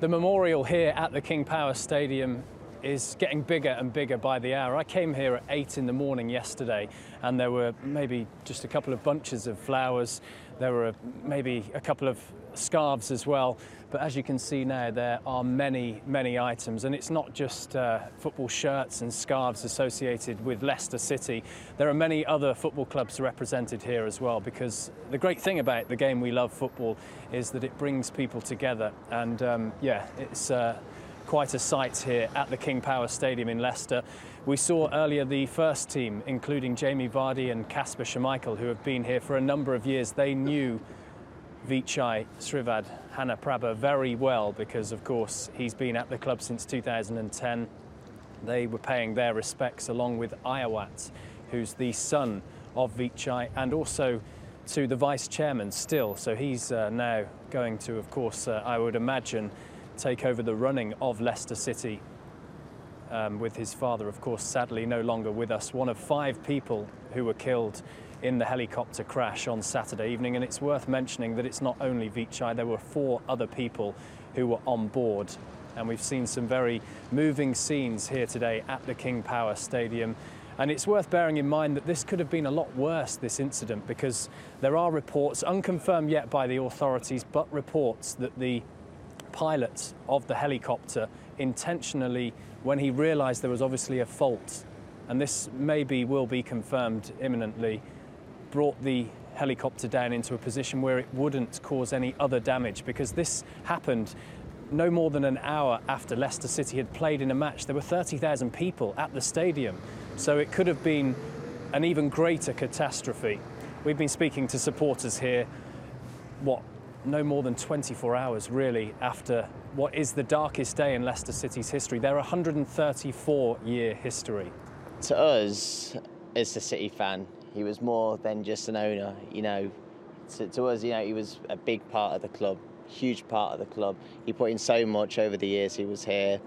The memorial here at the King Power Stadium is getting bigger and bigger by the hour. I came here at eight in the morning yesterday and there were maybe just a couple of bunches of flowers. There were maybe a couple of scarves as well. But as you can see now, there are many, many items. And it's not just uh, football shirts and scarves associated with Leicester City. There are many other football clubs represented here as well, because the great thing about the game we love, football, is that it brings people together. And um, yeah, it's uh, quite a sight here at the King Power Stadium in Leicester. We saw earlier the first team, including Jamie Vardy and Kasper Schmeichel, who have been here for a number of years. They knew Vichai Srivad Hanaprabha very well because, of course, he's been at the club since 2010. They were paying their respects along with Aiyawatt, who's the son of Vichai, and also to the vice chairman still. So he's uh, now going to, of course, uh, I would imagine, take over the running of Leicester City um, with his father, of course, sadly no longer with us. One of five people who were killed in the helicopter crash on Saturday evening. And it's worth mentioning that it's not only Vichai, there were four other people who were on board. And we've seen some very moving scenes here today at the King Power Stadium. And it's worth bearing in mind that this could have been a lot worse, this incident, because there are reports, unconfirmed yet by the authorities, but reports that the pilot of the helicopter intentionally, when he realised there was obviously a fault, and this maybe will be confirmed imminently, brought the helicopter down into a position where it wouldn't cause any other damage because this happened no more than an hour after Leicester City had played in a match. There were 30,000 people at the stadium, so it could have been an even greater catastrophe. We've been speaking to supporters here, what, no more than 24 hours really after what is the darkest day in Leicester City's history. Their 134 year history. To us, as a City fan, he was more than just an owner. You know, to, to us, you know, he was a big part of the club, huge part of the club. He put in so much over the years he was here.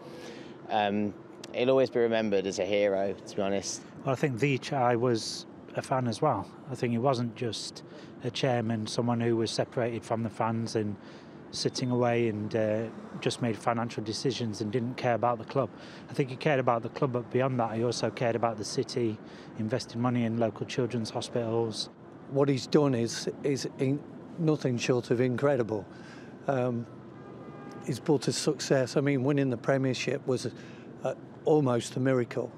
Um, he'll always be remembered as a hero, to be honest. Well, I think the Vichai was a fan as well. I think he wasn't just a chairman, someone who was separated from the fans and sitting away and uh, just made financial decisions and didn't care about the club. I think he cared about the club, but beyond that, he also cared about the city, invested money in local children's hospitals. What he's done is is nothing short of incredible. Um, he's brought us success. I mean, winning the Premiership was almost a miracle.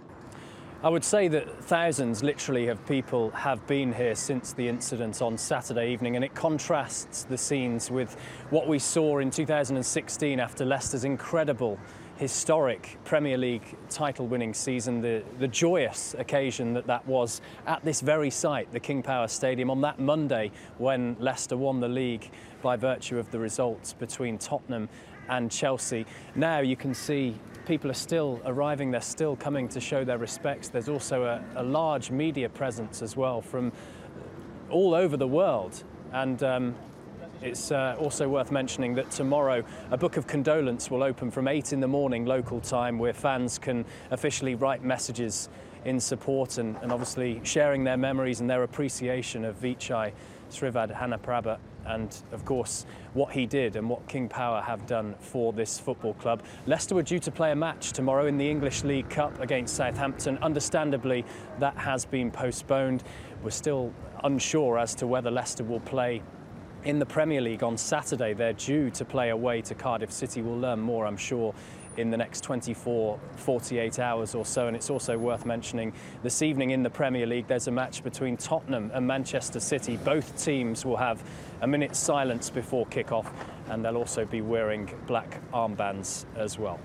I would say that thousands, literally, of people have been here since the incident on Saturday evening, and it contrasts the scenes with what we saw in 2016 after Leicester's incredible, historic Premier League title winning season, the, the joyous occasion that that was at this very site, the King Power Stadium, on that Monday when Leicester won the league by virtue of the results between Tottenham and Chelsea. Now you can see people are still arriving, they're still coming to show their respects. There's also a, a large media presence as well from all over the world. And um, it's uh, also worth mentioning that tomorrow a book of condolence will open from 8 in the morning local time where fans can officially write messages in support and, and obviously sharing their memories and their appreciation of Vichai Srivaddhanaprabha and of course what he did and what King Power have done for this football club. Leicester were due to play a match tomorrow in the English League Cup against Southampton. Understandably, that has been postponed. We're still unsure as to whether Leicester will play in the Premier League on Saturday. They're due to play away to Cardiff City. We'll learn more, I'm sure, in the next 24, 48 hours or so. And it's also worth mentioning this evening in the Premier League, there's a match between Tottenham and Manchester City. Both teams will have a minute's silence before kick-off and they'll also be wearing black armbands as well.